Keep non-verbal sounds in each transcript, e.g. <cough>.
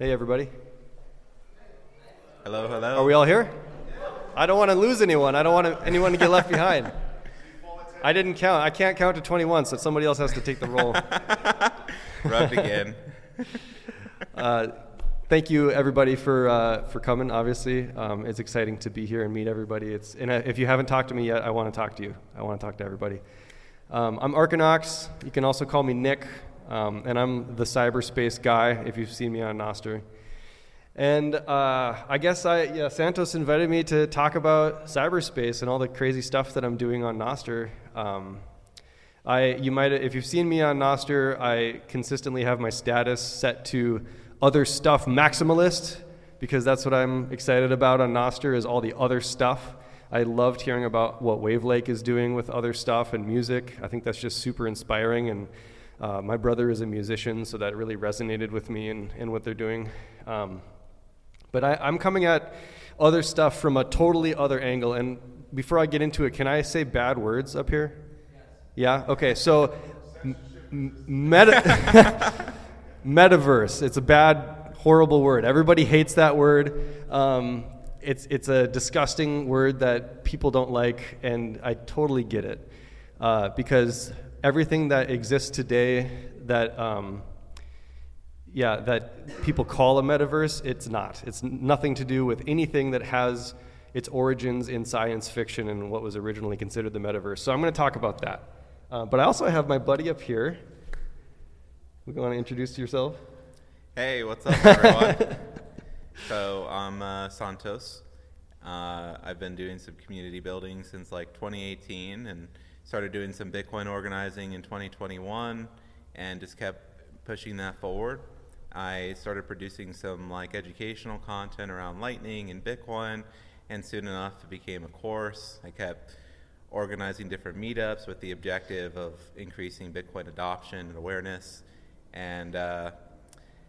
Hey, everybody. Hello, hello. Are we all here? I don't want to lose anyone. I don't want to, anyone to get left behind. I didn't count. I can't count to 21, so somebody else has to take the role. <laughs> Rubbed again. <laughs> Uh, thank you, everybody, for uh, for coming. Obviously, um, it's exciting to be here and meet everybody. It's and uh, if you haven't talked to me yet, I want to talk to you. I want to talk to everybody. Um, I'm Arkinox. You can also call me Nick, um, and I'm the cyberspace guy. If you've seen me on Nostr. And uh, I guess I, yeah, Santos invited me to talk about cyberspace and all the crazy stuff that I'm doing on Nostr. Um, I, you might, if you've seen me on Nostr, I consistently have my status set to other stuff maximalist because that's what I'm excited about on Nostr is all the other stuff. I loved hearing about what Wavlake is doing with other stuff and music. I think that's just super inspiring. And uh, my brother is a musician, so that really resonated with me and, in what they're doing. Um, but I, I'm coming at other stuff from a totally other angle. And before I get into it, can I say bad words up here? Yeah? Okay, so m- meta- <laughs> metaverse. It's a bad, horrible word. Everybody hates that word. Um, it's, it's a disgusting word that people don't like, and I totally get it. Uh, because everything that exists today that um, yeah, that people call a metaverse, it's not. It's nothing to do with anything that has its origins in science fiction and what was originally considered the metaverse. So I'm going to talk about that. Uh, but I also have my buddy up here. We want to introduce yourself? Hey, what's up, everyone? <laughs> so I'm uh, Santos. Uh, I've been doing some community building since like 2018 and started doing some Bitcoin organizing in 2021 and just kept pushing that forward. I started producing some like educational content around Lightning and Bitcoin, and soon enough it became a course. I kept organizing different meetups with the objective of increasing Bitcoin adoption and awareness. And uh,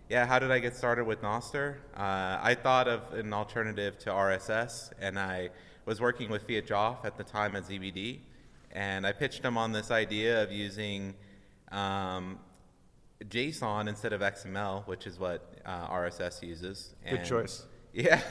yeah, how did I get started with Nostr? Uh, I thought of an alternative to RSS, and I was working with fiatjaf at the time at ZBD, and I pitched him on this idea of using um, JSON instead of XML, which is what uh, RSS uses. Good choice. <laughs> Yeah,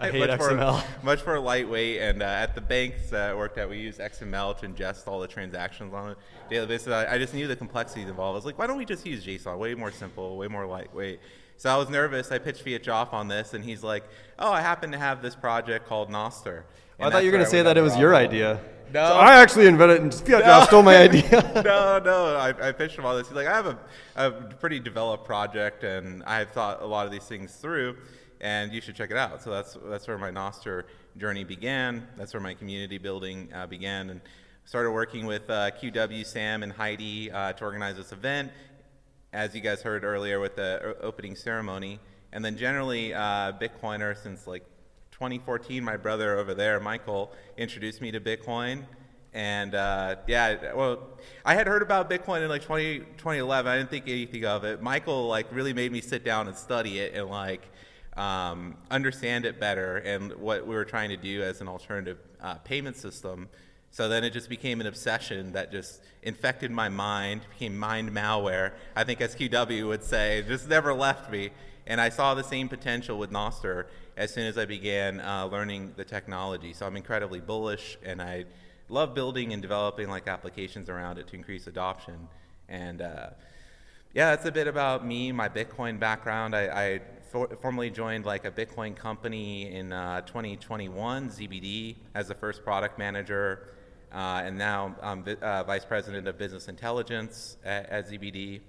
I hate much XML. More, much more lightweight, and uh, at the banks that I worked at, we use XML to ingest all the transactions on a daily basis. I, I just knew the complexities involved. I was like, why don't we just use JSON? Way more simple, way more lightweight. So I was nervous. I pitched fiatjaf on this, and he's like, "Oh, I happen to have this project called Nostr." I thought you were going to say that it was your idea. No. So I actually invented and fiatjaf stole my <laughs> idea. no, no. I, I pitched him all this. He's like, I have a, a pretty developed project, and I've thought a lot of these things through, and you should check it out. So that's that's where my Nostr journey began. That's where my community building uh, began, and started working with uh, QW, Sam, and Heidi uh, to organize this event. As you guys heard earlier with the opening ceremony, and then generally uh, Bitcoiner since like 2014. My brother over there, Michael, introduced me to Bitcoin. And uh, yeah, well, I had heard about Bitcoin in like 20, 2011. I didn't think anything of it. Michael like really made me sit down and study it and like um, understand it better and what we were trying to do as an alternative uh, payment system. So then it just became an obsession that just infected my mind, became mind malware. I think SQW would say, just never left me. And I saw the same potential with Nostr as soon as I began uh, learning the technology. So I'm incredibly bullish, and I love building and developing like applications around it to increase adoption. And uh, yeah, that's a bit about me, my Bitcoin background. I, I for, formally joined like a Bitcoin company in uh, 2021, ZBD, as the first product manager. Uh, and now I'm vi- uh, vice president of business intelligence at, at ZBD.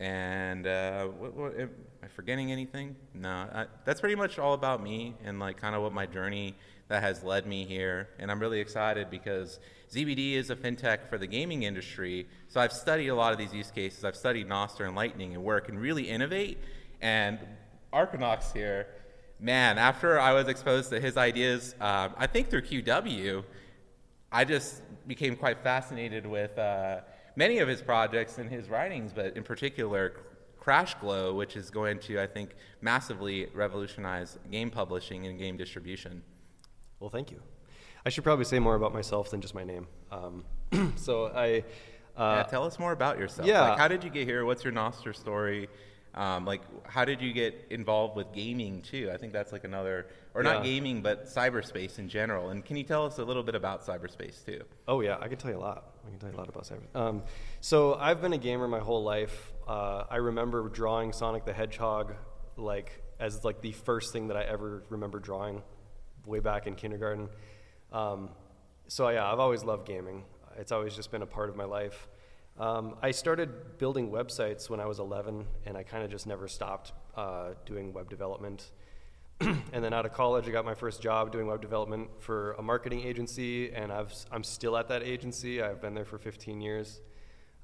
And uh, what, what, am I forgetting anything? No, I, that's pretty much all about me and like kind of what my journey that has led me here. And I'm really excited because ZBD is a fintech for the gaming industry. So I've studied a lot of these use cases. I've studied Nostr and Lightning and where it can really innovate. And Arkinox here, man, after I was exposed to his ideas, um, I think through QW, I just became quite fascinated with uh, many of his projects and his writings, but in particular, Crash Glow, which is going to, I think, massively revolutionize game publishing and game distribution. Well, thank you. I should probably say more about myself than just my name. Um, <clears throat> so I. Uh, yeah, tell us more about yourself. yeah. Like, how did you get here? What's your Nostr story? Um, like, how did you get involved with gaming too? I think that's like another, or not gaming, but cyberspace in general. And can you tell us a little bit about cyberspace too? Oh yeah, I can tell you a lot. I can tell you a lot about cyber. Um, so I've been a gamer my whole life. Uh, I remember drawing Sonic the Hedgehog like as like the first thing that I ever remember drawing, way back in kindergarten. Um, so yeah, I've always loved gaming. It's always just been a part of my life. Um, I started building websites when I was 11, and I kind of just never stopped uh, doing web development. <clears throat> and then out of college, I got my first job doing web development for a marketing agency, and I've, I'm still at that agency. I've been there for 15 years.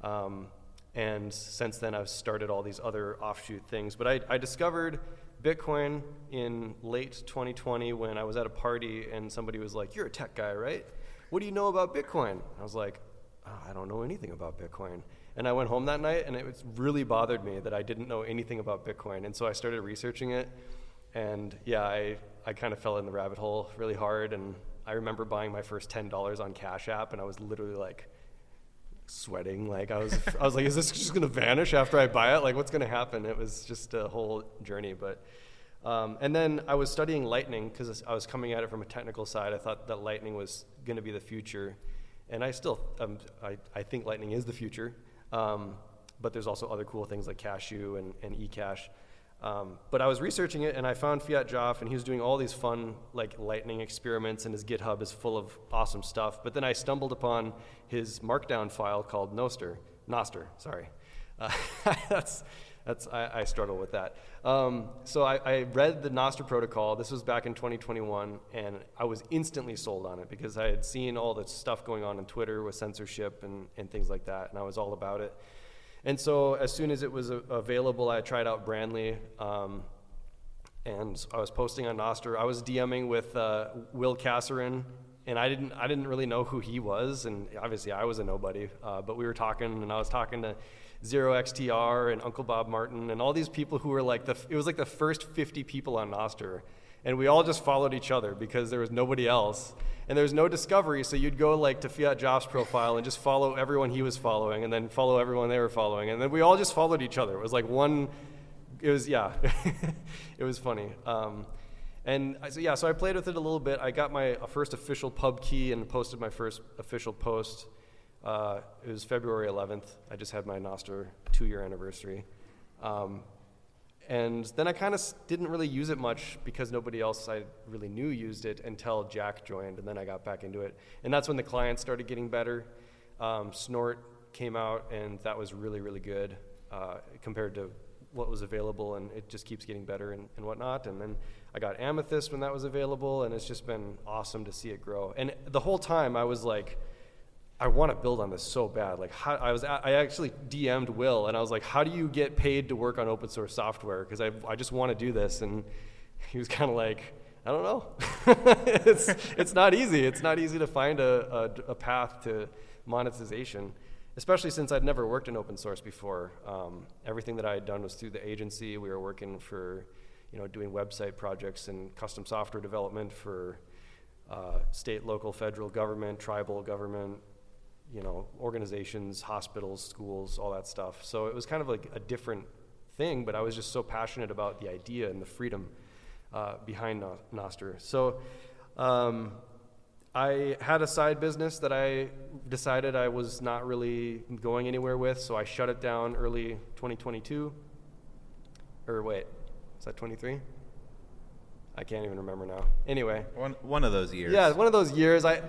Um, and since then, I've started all these other offshoot things. But I, I discovered Bitcoin in late 2020 when I was at a party, and somebody was like, You're a tech guy, right? What do you know about Bitcoin? I was like, oh, I don't know anything about Bitcoin. And I went home that night, and it really bothered me that I didn't know anything about Bitcoin. And so I started researching it. And yeah, I, I kind of fell in the rabbit hole really hard. And I remember buying my first $10 on Cash App, and I was literally like sweating. Like I was, I was like, is this just gonna vanish after I buy it? Like what's gonna happen? It was just a whole journey. But um, and then I was studying Lightning because I was coming at it from a technical side. I thought that Lightning was gonna be the future, and I still, um, I, I think Lightning is the future. Um, but there's also other cool things like Cashu and, and eCash. Um, but I was researching it and I found fiatjaf and he was doing all these fun like lightning experiments and his GitHub is full of awesome stuff. But then I stumbled upon his markdown file called Noster, Noster, sorry. Uh, <laughs> that's, that's, I, I struggle with that. Um, so I, I read the Nostr protocol. This was back in 2021 and I was instantly sold on it because I had seen all the stuff going on on Twitter with censorship and, and things like that and I was all about it. And so as soon as it was available, I tried out Branle, um, and I was posting on Nostr. I was DMing with uh, Will Casarin, and I didn't I didn't really know who he was, and obviously I was a nobody. Uh, but we were talking, and I was talking to Zero XTR and Uncle Bob Martin, and all these people who were like the it was like the first 50 people on Nostr, and we all just followed each other because there was nobody else. And there was no discovery so you'd go like to fiatjaf's profile and just follow everyone he was following and then follow everyone they were following. And then we all just followed each other. It was like one it was yeah <laughs> it was funny. Um, and so yeah so i played with it a little bit. I got my uh, first official pub key and posted my first official post uh, it was february 11th i just had my nostr two year anniversary. Um, and then I kind of didn't really use it much because nobody else I really knew used it until Jack joined, and then I got back into it. And that's when the clients started getting better. Um, Snort came out, and that was really, really good uh, compared to what was available, and it just keeps getting better and, and whatnot. And then I got Amethyst when that was available, and it's just been awesome to see it grow. And the whole time I was like, I want to build on this so bad. Like, how, I was, I actually DM'd Will, and I was like, "How do you get paid to work on open source software? Because I, I just want to do this." And <laughs> he was kind of like, "I don't know. <laughs> it's, it's not easy. It's not easy to find a, a, a, path to monetization, especially since I'd never worked in open source before. Um, everything that I had done was through the agency. We were working for, you know, doing website projects and custom software development for uh, state, local, federal government, tribal government." You know, organizations, hospitals, schools, all that stuff. So it was kind of like a different thing, but I was just so passionate about the idea and the freedom uh, behind no- Nostr. So um, I had a side business that I decided I was not really going anywhere with, so I shut it down early 2022. Or wait, is that 23? I can't even remember now. Anyway, One, one of those years. yeah, one of those years. I,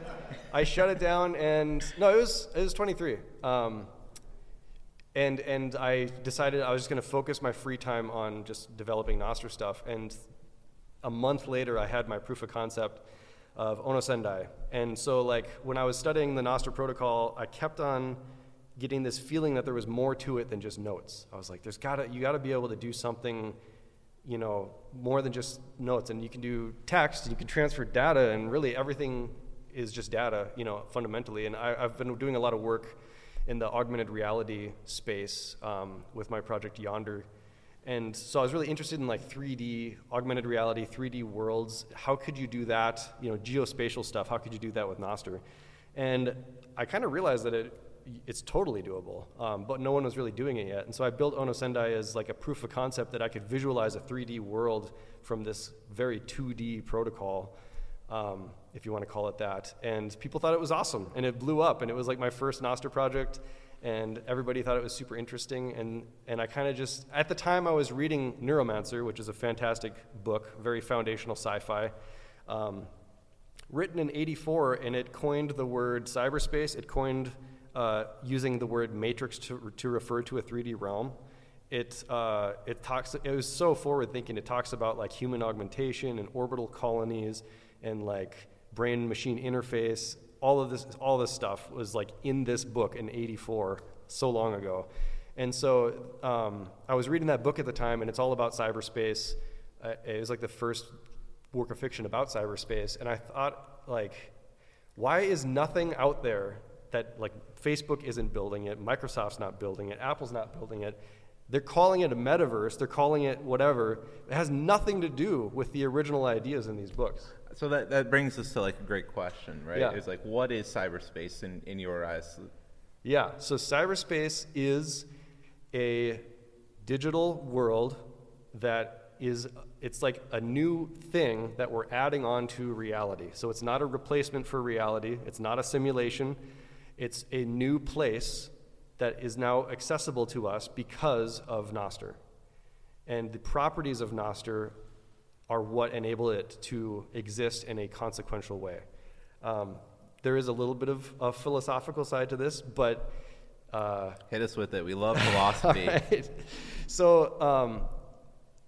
I shut it down, and no, it was it was 23. Um, and and I decided I was just going to focus my free time on just developing Nostr stuff. And a month later, I had my proof of concept of Ono Sendai. And so, like when I was studying the Nostr protocol, I kept on getting this feeling that there was more to it than just notes. I was like, there's gotta you gotta be able to do something you know, more than just notes. And you can do text, and you can transfer data, and really everything is just data, you know, fundamentally. And I, have been doing a lot of work in the augmented reality space um, with my project Yonder. And so I was really interested in like 3D, augmented reality, 3D worlds. How could you do that? You know, geospatial stuff. How could you do that with Nostr? And I kind of realized that it, it's totally doable, um, but no one was really doing it yet. And so I built Ono Sendai as like a proof of concept that I could visualize a 3D world from this very 2D protocol, um, if you want to call it that. And people thought it was awesome, and it blew up, and it was like my first Nostr project, and everybody thought it was super interesting. And, and I kind of just, at the time, I was reading Neuromancer, which is a fantastic book, very foundational sci fi. Um, written in 84, and it coined the word cyberspace. It coined uh, using the word matrix to, to refer to a 3D realm. It, uh, it, talks, it was so forward thinking. It talks about like human augmentation and orbital colonies and like brain machine interface. All of this, all this stuff was like in this book in 84, so long ago. And so um, I was reading that book at the time, and it's all about cyberspace. Uh, it was like the first work of fiction about cyberspace, and I thought, like, why is nothing out there that like Facebook isn't building it, Microsoft's not building it, Apple's not building it. They're calling it a metaverse, they're calling it whatever. It has nothing to do with the original ideas in these books. So that, that brings us to like a great question, right? Yeah. It's like, what is cyberspace in, in your eyes? Yeah, so cyberspace is a digital world that is it's like a new thing that we're adding on to reality. So it's not a replacement for reality, it's not a simulation. It's a new place that is now accessible to us because of Nostr. And the properties of Nostr are what enable it to exist in a consequential way. Um, there is a little bit of a philosophical side to this, but. Uh, Hit us with it. We love <laughs> philosophy. right. So, um,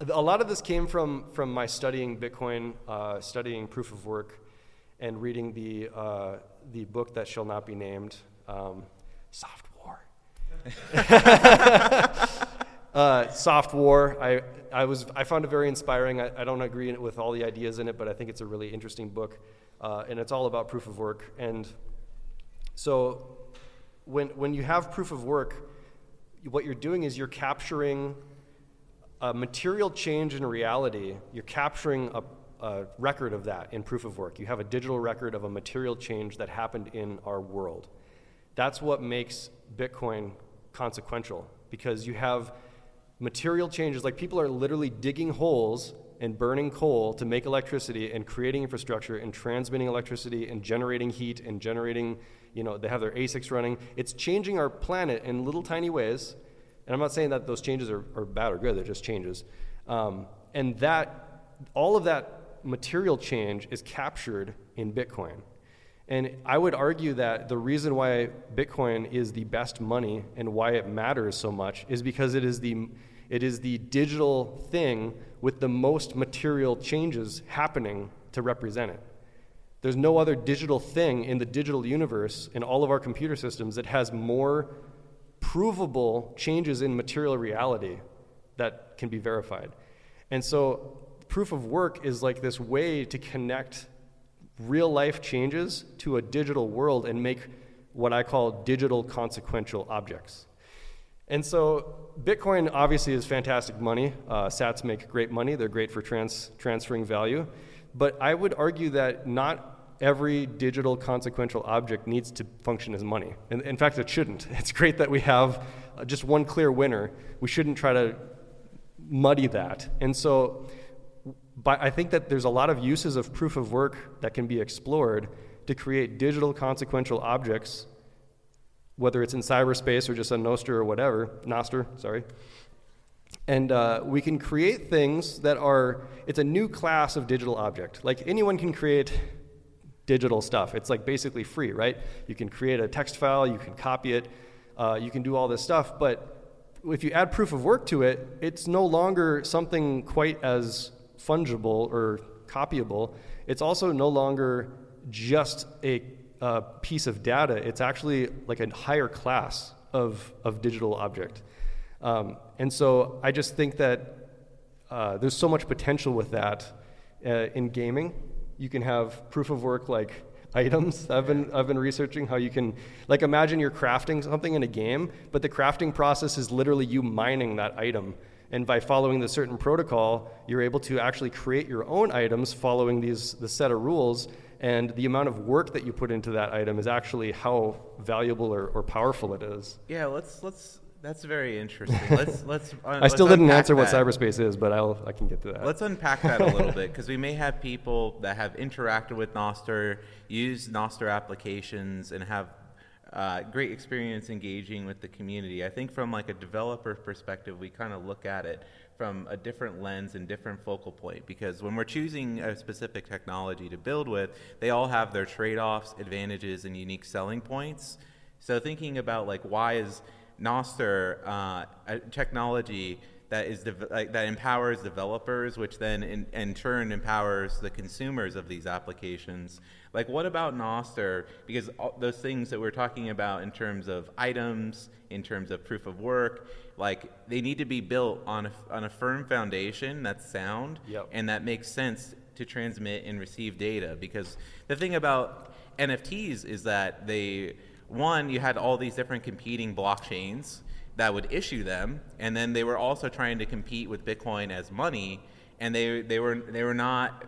a lot of this came from, from my studying Bitcoin, uh, studying proof of work, and reading the, uh, the book that shall not be named, um, Soft War. <laughs> uh, Softwar. I, I, was, I found it very inspiring. I, I, don't agree with all the ideas in it, but I think it's a really interesting book. Uh, and it's all about proof of work. And so when, when you have proof of work, what you're doing is you're capturing a material change in reality, you're capturing a, a, record of that in proof of work. You have a digital record of a material change that happened in our world. That's what makes Bitcoin consequential because you have material changes, like people are literally digging holes and burning coal to make electricity and creating infrastructure and transmitting electricity and generating heat and generating, you know, they have their ASICs running. It's changing our planet in little tiny ways and I'm not saying that those changes are, are bad or good, they're just changes. Um, and that, all of that material change is captured in Bitcoin. And I would argue that the reason why Bitcoin is the best money and why it matters so much is because it is the, it is the digital thing with the most material changes happening to represent it. There's no other digital thing in the digital universe in all of our computer systems that has more provable changes in material reality that can be verified. And so, proof of work is like this way to connect real life changes to a digital world and make what I call digital consequential objects. And so, Bitcoin obviously is fantastic money. Uh, sats make great money, they're great for trans- transferring value. But I would argue that not every digital consequential object needs to function as money. And in fact, it shouldn't. <laughs> It's great that we have uh, just one clear winner. We shouldn't try to muddy that. And so but I think that there's a lot of uses of proof of work that can be explored to create digital consequential objects, whether it's in cyberspace or just on Nostr or whatever, Nostr, sorry. And uh, we can create things that are, it's a new class of digital object. Like anyone can create digital stuff. It's like basically free, right? You can create a text file, you can copy it, uh, you can do all this stuff, but if you add proof of work to it, it's no longer something quite as fungible or copyable. It's also no longer just a, a piece of data, it's actually like a higher class of, of digital object. Um, and so I just think that uh, there's so much potential with that uh, in gaming you can have proof of work like items. <laughs> I've been, I've been researching how you can, like, imagine you're crafting something in a game, but the crafting process is literally you mining that item. And by following the certain protocol, you're able to actually create your own items following these the set of rules And the amount of work that you put into that item is actually how valuable or, or powerful it is. Yeah, let's let's. That's very interesting. <laughs> Let's let's. Uh, I still let's didn't unpack answer what cyberspace is, but I'll, I can get to that. Let's unpack that a little bit <laughs> because we may have people that have interacted with Nostr, used Nostr applications, and have uh, great experience engaging with the community. I think from like a developer perspective, we kind of look at it from a different lens and different focal point because when we're choosing a specific technology to build with, they all have their trade-offs, advantages, and unique selling points. So thinking about like why is Nostr uh, a technology that is dev- like, that empowers developers, which then in, in turn empowers the consumers of these applications. Like, what about Nostr? Because all those things that we're talking about in terms of items, in terms of proof of work, like they need to be built on a, on a firm foundation that's sound Yep. and that makes sense to transmit and receive data. Because the thing about NFTs is that they, one, you had all these different competing blockchains that would issue them, and then they were also trying to compete with Bitcoin as money, and they they were they were not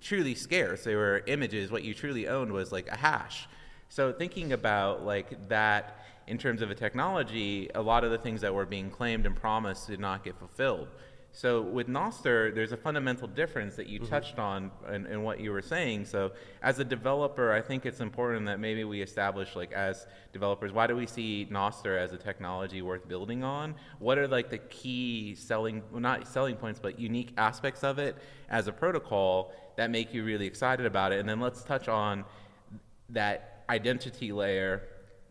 truly scarce. They were images. What you truly owned was like a hash. So thinking about like that in terms of a technology, a lot of the things that were being claimed and promised did not get fulfilled. So with Nostr, there's a fundamental difference that you mm-hmm. touched on in, in what you were saying. So as a developer, I think it's important that maybe we establish like as developers, why do we see Nostr as a technology worth building on? What are like the key selling, well, not selling points, but unique aspects of it as a protocol that make you really excited about it? And then let's touch on that identity layer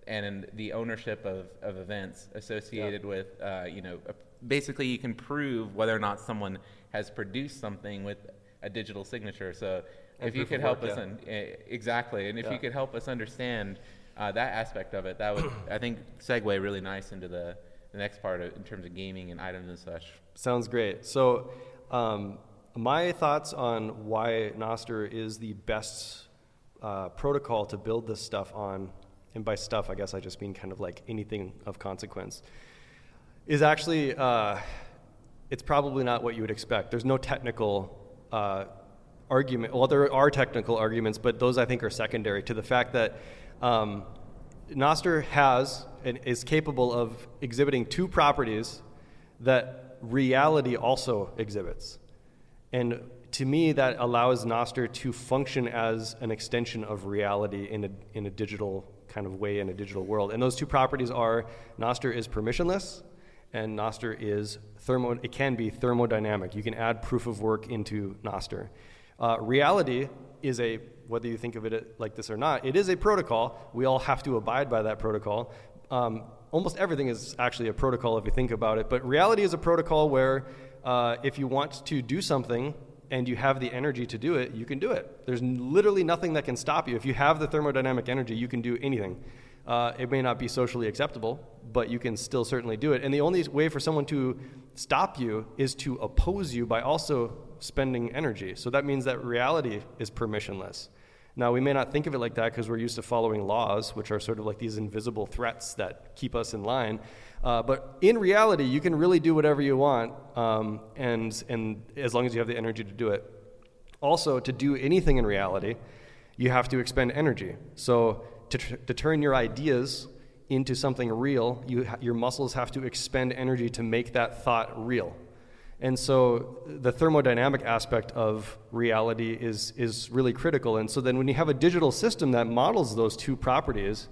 and the ownership of, of events associated with, uh, you know, basically you can prove whether or not someone has produced something with a digital signature. So And if you could help work, us, yeah. un- eh, exactly, and if Yeah. you could help us understand uh, that aspect of it, that would, I think, segue really nice into the, the next part of, in terms of gaming and items and such. Sounds great. So, um, my thoughts on why Nostr is the best uh, protocol to build this stuff on, and by stuff, I guess I just mean kind of like anything of consequence, is actually uh, it's probably not what you would expect. There's no technical uh, argument. Well, there are technical arguments, but those I think are secondary to the fact that um, Nostr has and is capable of exhibiting two properties that reality also exhibits. And to me, that allows Nostr to function as an extension of reality in a, in a digital kind of way in a digital world. And those two properties are Nostr is permissionless and Nostr is thermo, it can be thermodynamic. You can add proof of work into Nostr. Uh, reality is a, whether you think of it like this or not, it is a protocol. We all have to abide by that protocol. Um, almost everything is actually a protocol if you think about it, but reality is a protocol where uh, if you want to do something and you have the energy to do it, you can do it. There's literally nothing that can stop you. If you have the thermodynamic energy, you can do anything. Uh, it may not be socially acceptable, but you can still certainly do it. And the only way for someone to stop you is to oppose you by also spending energy. So that means that reality is permissionless. Now, we may not think of it like that because we're used to following laws, which are sort of like these invisible threats that keep us in line. Uh, but in reality, you can really do whatever you want, um, and, and as long as you have the energy to do it. Also, to do anything in reality, you have to expend energy. So, to, tr- to turn your ideas into something real, you ha- your muscles have to expend energy to make that thought real. And so the thermodynamic aspect of reality is, is really critical. And so then when you have a digital system that models those two properties,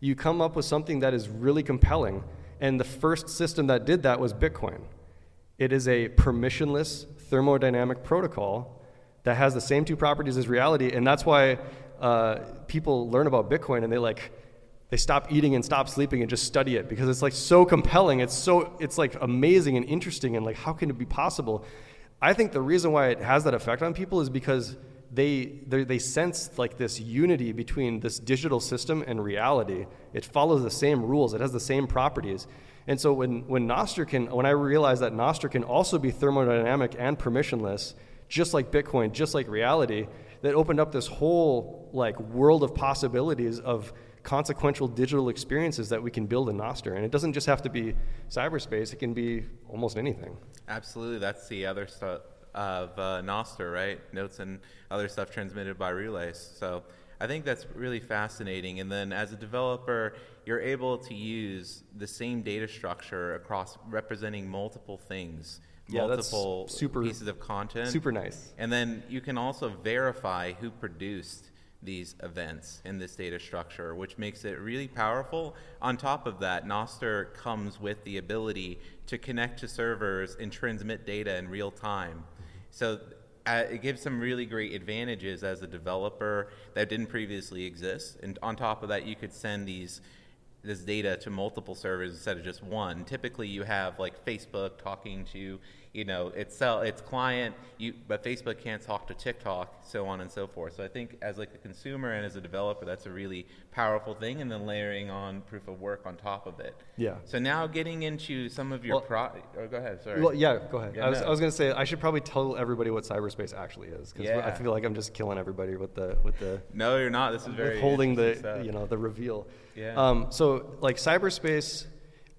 you come up with something that is really compelling. And the first system that did that was Bitcoin. It is a permissionless thermodynamic protocol that has the same two properties as reality. And that's why uh, people learn about Bitcoin and they like, they stop eating and stop sleeping and just study it because it's like so compelling it's so it's like amazing and interesting and like how can it be possible i think the reason why it has that effect on people is because they they sense like this unity between this digital system and reality. It follows the same rules. It has the same properties. And so when when Nostr can when i realized that Nostr can also be thermodynamic and permissionless just like bitcoin just like reality that opened up this whole like world of possibilities of consequential digital experiences that we can build in Nostr. And it doesn't just have to be cyberspace, it can be almost anything. Absolutely, that's the other stu- of uh, Nostr, right? Notes and other stuff transmitted by relays. So I think that's really fascinating. And then as a developer, you're able to use the same data structure across representing multiple things, Yeah, multiple super- pieces of content. Super nice. And then you can also verify who produced these events in this data structure, which makes it really powerful. On top of that, Nostr comes with the ability to connect to servers and transmit data in real time. So uh, it gives some really great advantages as a developer that didn't previously exist. And on top of that, you could send these this data to multiple servers instead of just one. Typically, you have like Facebook talking to you know itself, its client, you, but Facebook can't talk to TikTok, so on and so forth. So I think as like a consumer and as a developer, that's a really powerful thing. And then layering on proof of work on top of it. Yeah. So now getting into some of your Well- pro. Oh, go ahead. Sorry. Well, yeah, go ahead. Yeah, I was, no. I was going to say I should probably tell everybody what cyberspace actually is because I feel like I'm just killing everybody with the with the no, you're not. This is very holding the stuff. you know the reveal. Yeah. Um, so like cyberspace,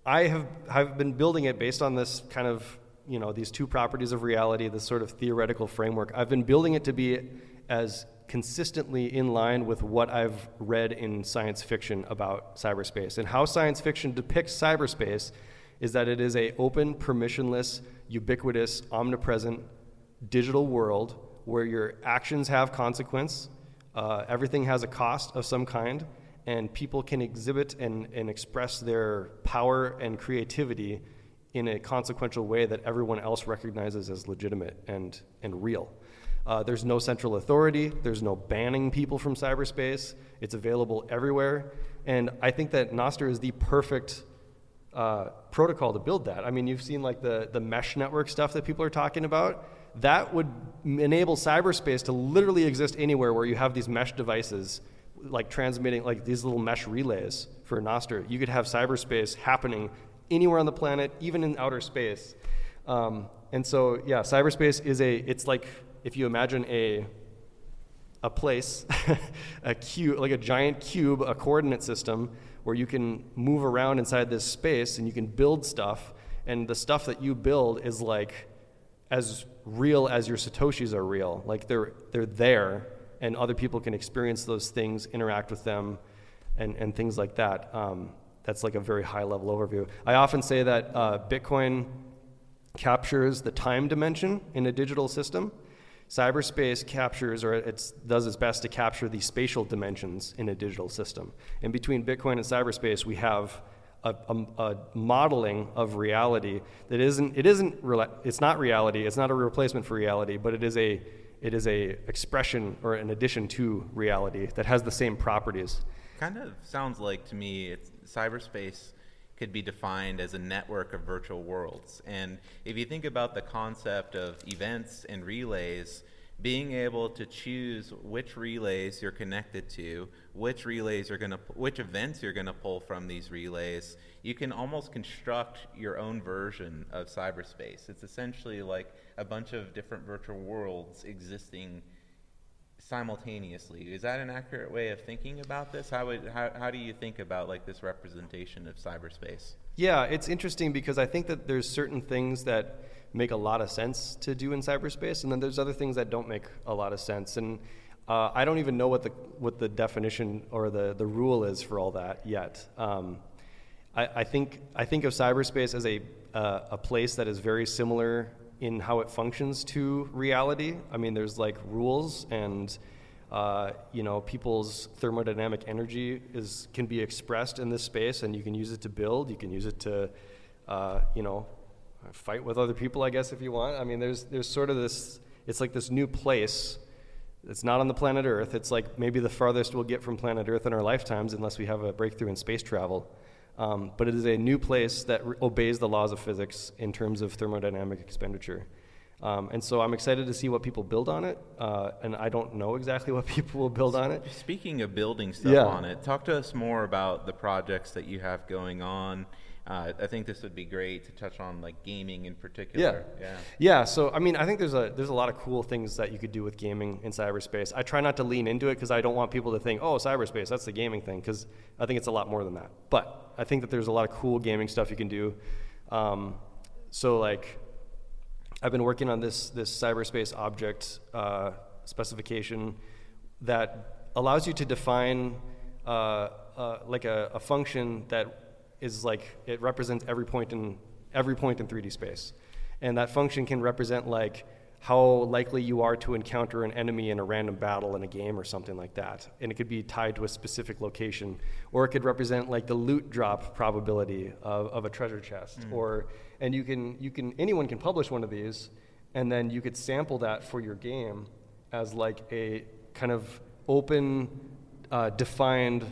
I have have been building it based on this kind of you know these two properties of reality, this sort of theoretical framework. I've been building it to be as consistently in line with what I've read in science fiction about cyberspace and how science fiction depicts cyberspace is that it is a open, permissionless, ubiquitous, omnipresent digital world where your actions have consequence, uh, everything has a cost of some kind, and people can exhibit and, and express their power and creativity in a consequential way that everyone else recognizes as legitimate and, and real. Uh, there's no central authority, there's no banning people from cyberspace, it's available everywhere. And I think that Nostr is the perfect uh, protocol to build that. I mean, you've seen like the, the mesh network stuff that people are talking about. That would enable cyberspace to literally exist anywhere where you have these mesh devices, like transmitting, like these little mesh relays for Nostr. You could have cyberspace happening anywhere on the planet, even in outer space. Um, and so, yeah, cyberspace is a, it's like if you imagine a, a place, <laughs> a cube, like a giant cube, a coordinate system where you can move around inside this space and you can build stuff. And the stuff that you build is like as real as your satoshis are real. Like they're they're there, and other people can experience those things, interact with them, and and things like that. Um, that's like a very high level overview. I often say that uh, Bitcoin captures the time dimension in a digital system. Cyberspace captures, or it does its best to capture the spatial dimensions in a digital system. And between Bitcoin and cyberspace, we have a, a, a modeling of reality that isn't. It isn't. It's not reality. It's not a replacement for reality, but it is a. It is a expression or an addition to reality that has the same properties. Kind of sounds like to me it's, cyberspace could be defined as a network of virtual worlds. And if you think about the concept of events and relays, being able to choose which relays you're connected to, which relays you're going to, which events you're going to pull from these relays, you can almost construct your own version of cyberspace. It's essentially like a bunch of different virtual worlds existing simultaneously. Is that an accurate way of thinking about this? How would how, how do you think about like this representation of cyberspace? Yeah, it's interesting because I think that there's certain things that make a lot of sense to do in cyberspace, and then there's other things that don't make a lot of sense. And uh, I don't even know what the what the definition or the the rule is for all that yet. Um, I, I think I think of cyberspace as a uh, a place that is very similar in how it functions to reality. I mean, there's like rules and uh, you know people's thermodynamic energy is can be expressed in this space, and you can use it to build. You can use it to uh, you know fight with other people, I guess, if you want. I mean, there's there's sort of this. It's like this new place. It's not on the planet Earth. It's like maybe the farthest we'll get from planet Earth in our lifetimes, unless we have a breakthrough in space travel. Um, but it is a new place that re- obeys the laws of physics in terms of thermodynamic expenditure. Um, and so I'm excited to see what people build on it. Uh, and I don't know exactly <laughs> what people will build on it. Speaking of building stuff Yeah. on it, talk to us more about the projects that you have going on. Uh, I think this would be great to touch on like gaming in Yeah. particular. Yeah. Yeah. So I mean, I think there's a there's a lot of cool things that you could do with gaming in cyberspace. I try not to lean into it because I don't want people to think, oh, cyberspace, that's the gaming thing, because I think it's a lot more than that. But I think that there's a lot of cool gaming stuff you can do. Um, so like, I've been working on this this cyberspace object uh, specification that allows you to define uh, uh, like a, a, function that is like it represents every point in every point in 3D space, and that function can represent like how likely you are to encounter an enemy in a random battle in a game or something like that. And it could be tied to a specific location. Or it could represent like the loot drop probability of, of a treasure chest. Mm. Or and you can you can anyone can publish one of these and then you could sample that for your game as like a kind of open uh, defined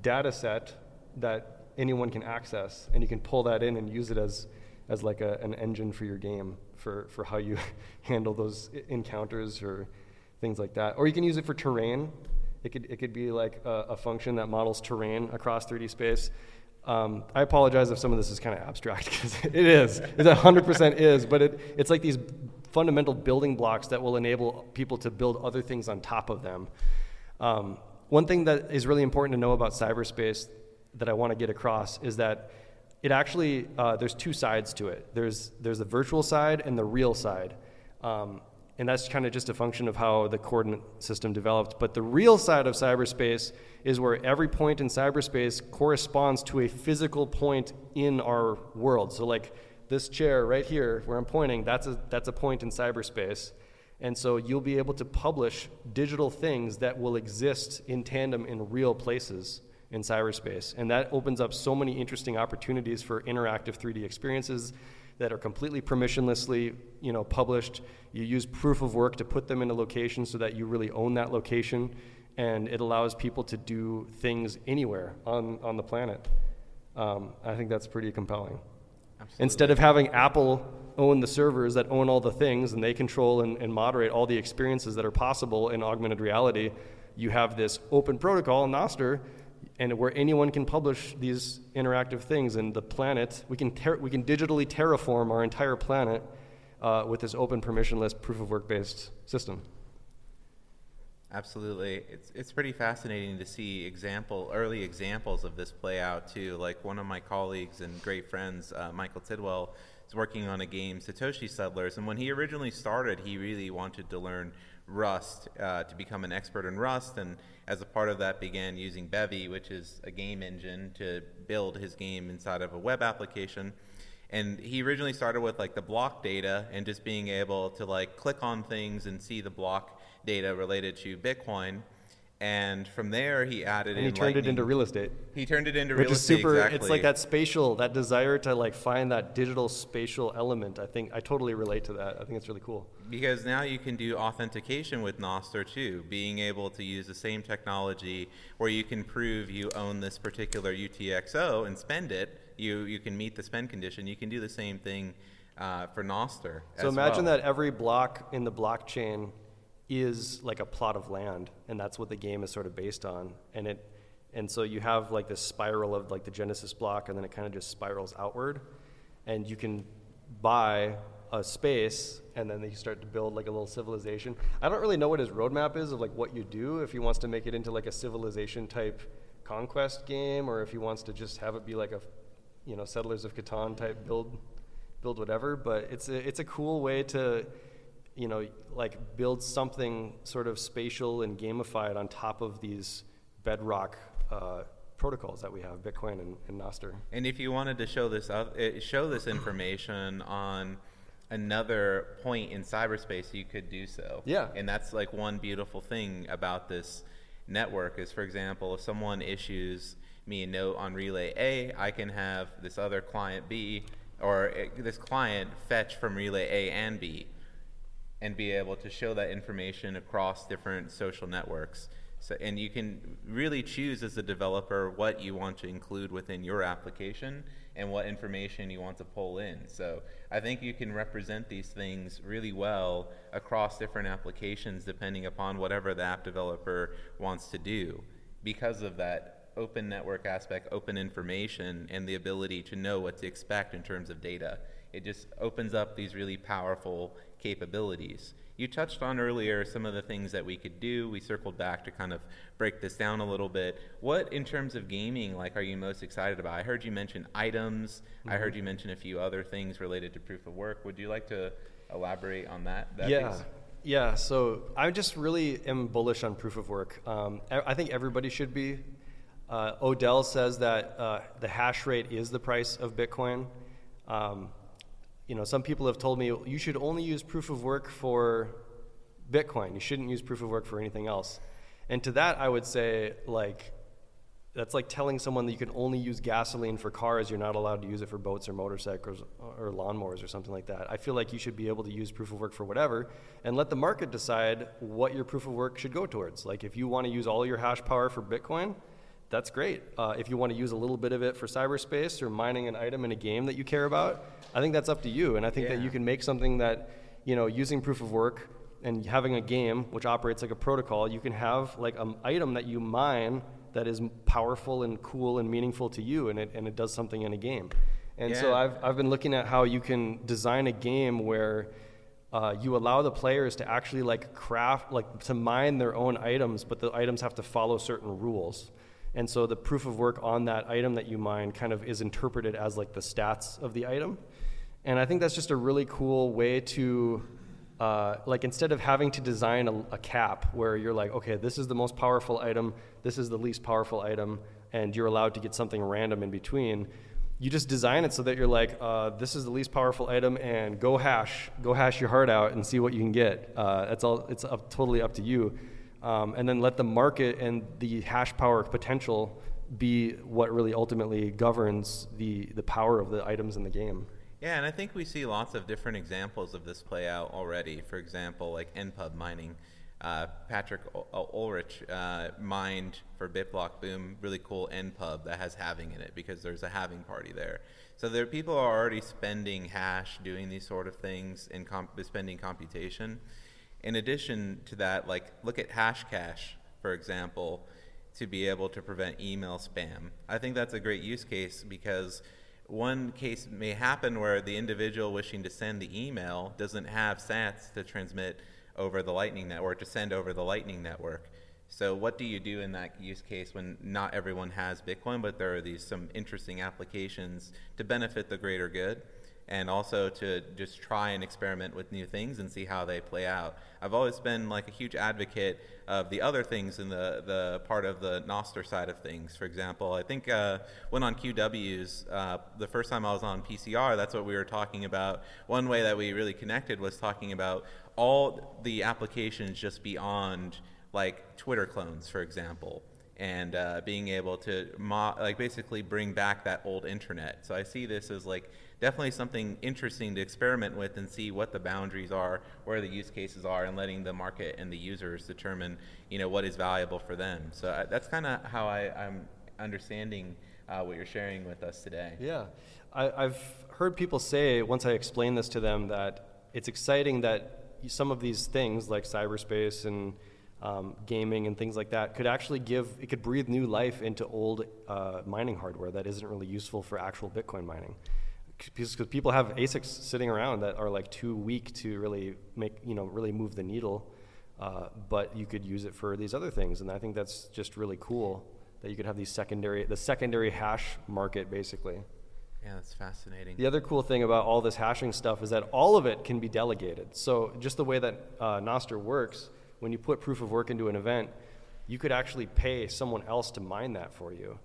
data set that anyone can access and you can pull that in and use it as as like a, an engine for your game for, for how you <laughs> handle those encounters or things like that. Or you can use it for terrain. It could, it could be like a, a function that models terrain across 3D space. Um, I apologize if some of this is kind of abstract <laughs> because it is. It 100% is, but it, it's like these fundamental building blocks that will enable people to build other things on top of them. Um, one thing that is really important to know about cyberspace that I want to get across is that it actually uh, there's two sides to it. There's there's the virtual side and the real side, um, and that's kind of just a function of how the coordinate system developed. But the real side of cyberspace is where every point in cyberspace corresponds to a physical point in our world. So like this chair right here where I'm pointing, that's a that's a point in cyberspace. And so you'll be able to publish digital things that will exist in tandem in real places in cyberspace. And that opens up so many interesting opportunities for interactive 3D experiences that are completely permissionlessly you know, published. You use proof of work to put them in a location so that you really own that location. And it allows people to do things anywhere on, on the planet. Um, I think that's pretty compelling. Absolutely. Instead of having Apple own the servers that own all the things and they control and, and moderate all the experiences that are possible in augmented reality, you have this open protocol, Nostr, and where anyone can publish these interactive things. And the planet, we can, ter- we can digitally terraform our entire planet uh, with this open, permissionless, proof of work based system. Absolutely, it's it's pretty fascinating to see example early examples of this play out too. Like one of my colleagues and great friends, uh, Michael Tidwell, is working on a game, Satoshi Settlers, and when he originally started, he really wanted to learn Rust uh, to become an expert in Rust, and as a part of that, began using Bevy, which is a game engine, to build his game inside of a web application. And he originally started with like the block data and just being able to like click on things and see the block data related to Bitcoin and from there he added and he turned Lightning. it into real estate he turned it into which real is estate super exactly. it's like that spatial that desire to like find that digital spatial element i think i totally relate to that i think it's really cool because now you can do authentication with Nostr too being able to use the same technology where you can prove you own this particular utxo and spend it you you can meet the spend condition you can do the same thing uh, for Nostr so imagine well. that every block in the blockchain is like a plot of land, and that's what the game is sort of based on. And it, and so you have like this spiral of like the Genesis block, and then it kind of just spirals outward, and you can buy a space, and then you start to build like a little civilization. I don't really know what his roadmap is of like what you do if he wants to make it into like a civilization type conquest game, or if he wants to just have it be like a, you know, Settlers of Catan type build, build whatever. But it's a it's a cool way to you know, like build something sort of spatial and gamified on top of these bedrock uh, protocols that we have, Bitcoin and, and Nostr. And if you wanted to show this up, eh, show this information on another point in cyberspace, you could do so. Yeah. And that's like one beautiful thing about this network is, for example, if someone issues me a note on relay A, I can have this other client B or eh, this client fetch from relay A and B and be able to show that information across different social networks. So, and you can really choose as a developer what you want to include within your application and what information you want to pull in. So I think you can represent these things really well across different applications depending upon whatever the app developer wants to do because of that open network aspect, open information, and the ability to know what to expect in terms of data it just opens up these really powerful capabilities. You touched on earlier some of the things that we could do. We circled back to kind of break this down a little bit. What, in terms of gaming, like, are you most excited about? I heard you mention items. Mm-hmm. I heard you mention a few other things related to proof of work. Would you like to elaborate on that? that yeah. Piece? Yeah, so I just really am bullish on proof of work. Um, I think everybody should be. Uh, Odell says that uh, the hash rate is the price of Bitcoin. Um, you know, some people have told me you should only use proof of work for Bitcoin. You shouldn't use proof of work for anything else. And to that, I would say, like, that's like telling someone that you can only use gasoline for cars, you're not allowed to use it for boats or motorcycles or lawnmowers or something like that. I feel like you should be able to use proof of work for whatever and let the market decide what your proof of work should go towards. Like, if you want to use all your hash power for Bitcoin, that's great. Uh, if you want to use a little bit of it for cyberspace or mining an item in a game that you care about, I think that's up to you. And I think yeah. that you can make something that, you know, using proof of work and having a game which operates like a protocol, you can have like an item that you mine that is powerful and cool and meaningful to you, and it, and it does something in a game. And yeah. so I've, I've been looking at how you can design a game where uh, you allow the players to actually like craft, like to mine their own items, but the items have to follow certain rules. And so the proof of work on that item that you mine kind of is interpreted as like the stats of the item. And I think that's just a really cool way to, uh, like, instead of having to design a, a, cap where you're like, okay, this is the most powerful item, this is the least powerful item, and you're allowed to get something random in between. You just design it so that you're like, uh, this is the least powerful item, and go hash, go hash your heart out and see what you can get. Uh, that's all. It's up, totally up to you um, and then let the market and the hash power potential be what really ultimately governs the, the power of the items in the game. Yeah, and I think we see lots of different examples of this play out already. For example, like NPub mining. Uh, Patrick Ulrich uh, mined for BitBlock Boom really cool NPub that has halving in it because there's a halving party there. So there people are already spending hash doing these sort of things and comp- spending computation in addition to that, like look at Hashcash, for example, to be able to prevent email spam. I think that's a great use case because one case may happen where the individual wishing to send the email doesn't have sats to transmit over the Lightning network, to send over the Lightning network. So what do you do in that use case when not everyone has Bitcoin, but there are these some interesting applications to benefit the greater good? And also to just try and experiment with new things and see how they play out. I've always been like a huge advocate of the other things in the, the part of the Nostr side of things. For example, I think uh, when on QWs, uh, the first time I was on PCR, that's what we were talking about. One way that we really connected was talking about all the applications just beyond like Twitter clones, for example and uh, being able to mo- like basically bring back that old internet. So I see this as like definitely something interesting to experiment with and see what the boundaries are, where the use cases are, and letting the market and the users determine, you know, what is valuable for them. So uh, that's kind of how I, am understanding uh, what you're sharing with us today. Yeah, I, I've heard people say once I explain this to them that it's exciting that some of these things like cyberspace and um, gaming and things like that could actually give it could breathe new life into old uh, mining hardware that isn't really useful for actual Bitcoin mining because people have ASICs sitting around that are like too weak to really make you know really move the needle, uh, but you could use it for these other things, and I think that's just really cool that you could have these secondary the secondary hash market basically. Yeah, that's fascinating. The other cool thing about all this hashing stuff is that all of it can be delegated. So just the way that uh, Nostr works, when you put proof of work into an event, you could actually pay someone else to mine that for you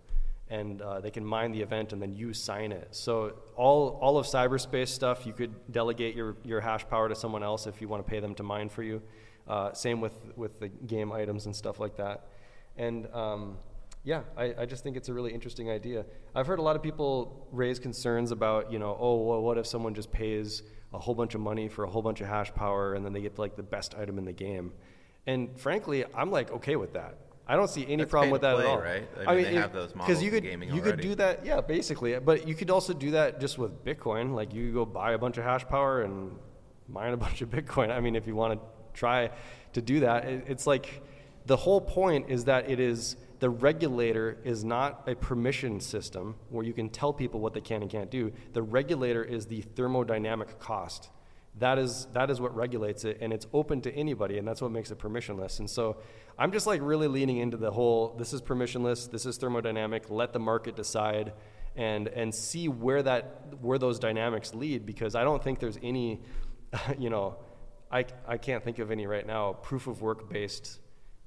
and uh, they can mine the event and then you sign it. So all, all of cyberspace stuff, you could delegate your, your hash power to someone else if you want to pay them to mine for you. Uh, same with, with the game items and stuff like that. And um, yeah, I, I just think it's a really interesting idea. I've heard a lot of people raise concerns about, you know, oh, well, what if someone just pays a whole bunch of money for a whole bunch of hash power and then they get like the best item in the game? And frankly, I'm like okay with that. I don't see any That's problem with that play, at all. Right? I mean, I mean they have those models you could gaming you already. could do that, yeah, basically. But you could also do that just with Bitcoin. Like you go buy a bunch of hash power and mine a <laughs> bunch of Bitcoin. I mean, if you want to try to do that, it, it's like the whole point is that it is the regulator is not a permission system where you can tell people what they can and can't do. The regulator is the thermodynamic cost. That is, that is what regulates it, and it's open to anybody, and that's what makes it permissionless. And so I'm just like really leaning into the whole this is permissionless, this is thermodynamic, let the market decide. And, and see where that where those dynamics lead because I don't think there's any <laughs> you know I, I can't think of any right now proof of work based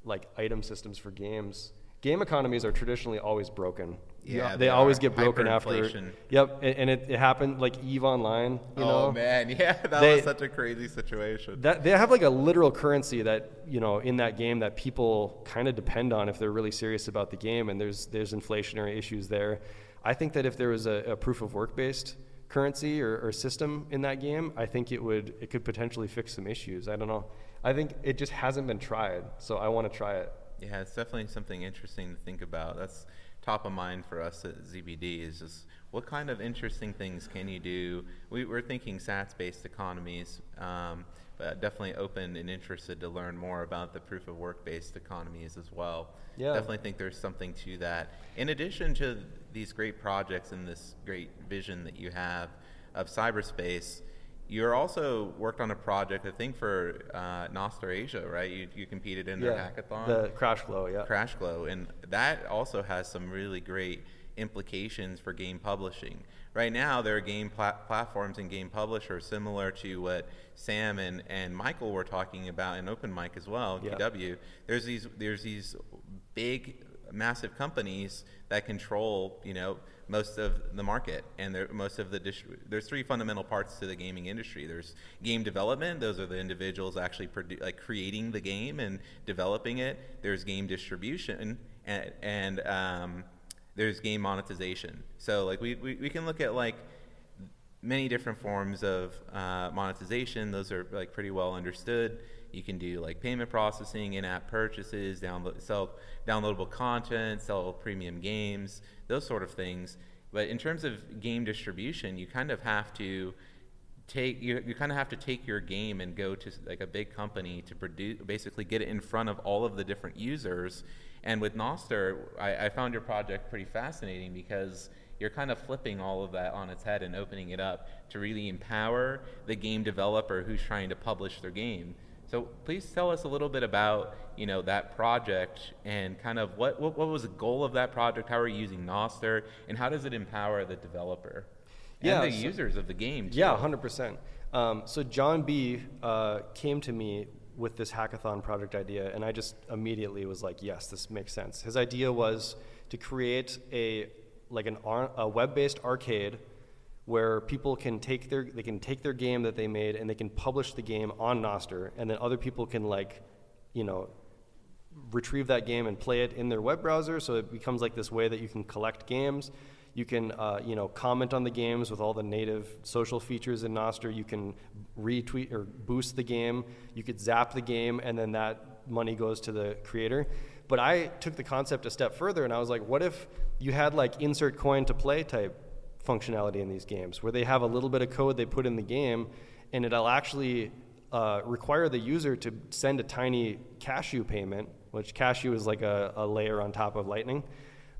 like item systems for games game economies are traditionally always broken. Yeah, they, they always get broken after. Yep, and, and it, it happened like Eve Online. You oh know, man, <laughs> yeah, that They- was such a crazy situation. that they have like a literal currency that you know in that game that people kind of depend on if they're really serious about the game, and there's there's inflationary issues there. I think that if there was a, a proof of work based currency or, or system in that game, I think it would it could potentially fix some issues. I don't know. I think it just hasn't been tried, so I want to try it. Yeah, it's definitely something interesting to think about. That's top of mind for us at ZBD is just what kind of interesting things can you do? We, we're thinking SATS-based economies, um, but definitely open and interested to learn more about the proof of work-based economies as well. Yeah. Definitely think there's something to that. In addition to these great projects and this great vision that you have of cyberspace, you're also worked on a project, I think, for uh, Asia, right? You, you competed in their hackathon. the Crash Flow, yeah. Crash Glow, and that also has some really great implications for game publishing. Right now, there are game pla- platforms and game publishers similar to what Sam and, and Michael were talking about in Open Mic as well, Yeah. QW. There's these there's these big, massive companies that control, you know, most of the market, and most of the there's three fundamental parts to the gaming industry. There's game development; those are the individuals actually produ- like creating the game and developing it. There's game distribution, and, and um, there's game monetization. So like we, we, we can look at like many different forms of uh, monetization. Those are like pretty well understood. You can do like payment processing, in-app purchases, download, sell downloadable content, sell premium games, those sort of things. But in terms of game distribution, you kind of have to take you, you kind of have to take your game and go to like a big company to produce basically get it in front of all of the different users and with Nostr I, I found your project pretty fascinating because you're kind of flipping all of that on its head and opening it up to really empower the game developer who's trying to publish their game so please tell us a little bit about you know that project and kind of what, what, what was the goal of that project how are you using Nostr and how does it empower the developer Yeah, and the so- users of the game too. Yeah, hundred percent. Um, so John B uh, came to me with this hackathon project idea, and I just immediately was like, "Yes, this makes sense." His idea was to create a like an ar- a web-based arcade where people can take their they can take their game that they made and they can publish the game on Nostr, and then other people can like, you know, retrieve that game and play it in their web browser. So it becomes like this way that you can collect games. You can, uh, you know, comment on the games with all the native social features in Nostr. You can retweet or boost the game. You could zap the game, and then that money goes to the creator. But I took the concept a step further, and I was like, what if you had like insert coin to play type functionality in these games, where they have a little bit of code they put in the game, and it'll actually uh, require the user to send a tiny Cashu payment, which Cashu is like a, a layer on top of Lightning.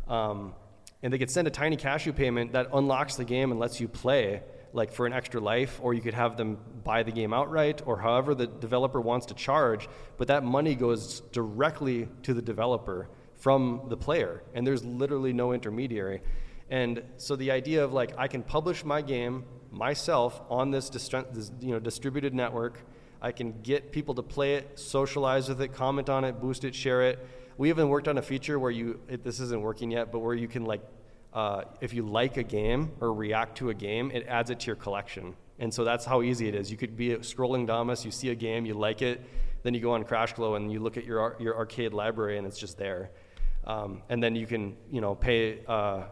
Um, and they could send a tiny Cashu payment that unlocks the game and lets you play like for an extra life or you could have them buy the game outright or however the developer wants to charge but that money goes directly to the developer from the player. And there's literally no intermediary and so the idea of like i can publish my game myself on this, distri- this you know distributed network I can get people to play it, socialize with it, comment on it, boost it, share it. We even worked on a feature where you, it, this isn't working yet, but where you can like, uh, if you like a game or react to a game, it adds it to your collection. And so that's how easy it is. You could be scrolling Damus, you see a game, you like it, then you go on CrashGlow and you look at your, your arcade library and it's just there. Um, and then you can, you know, pay, uh,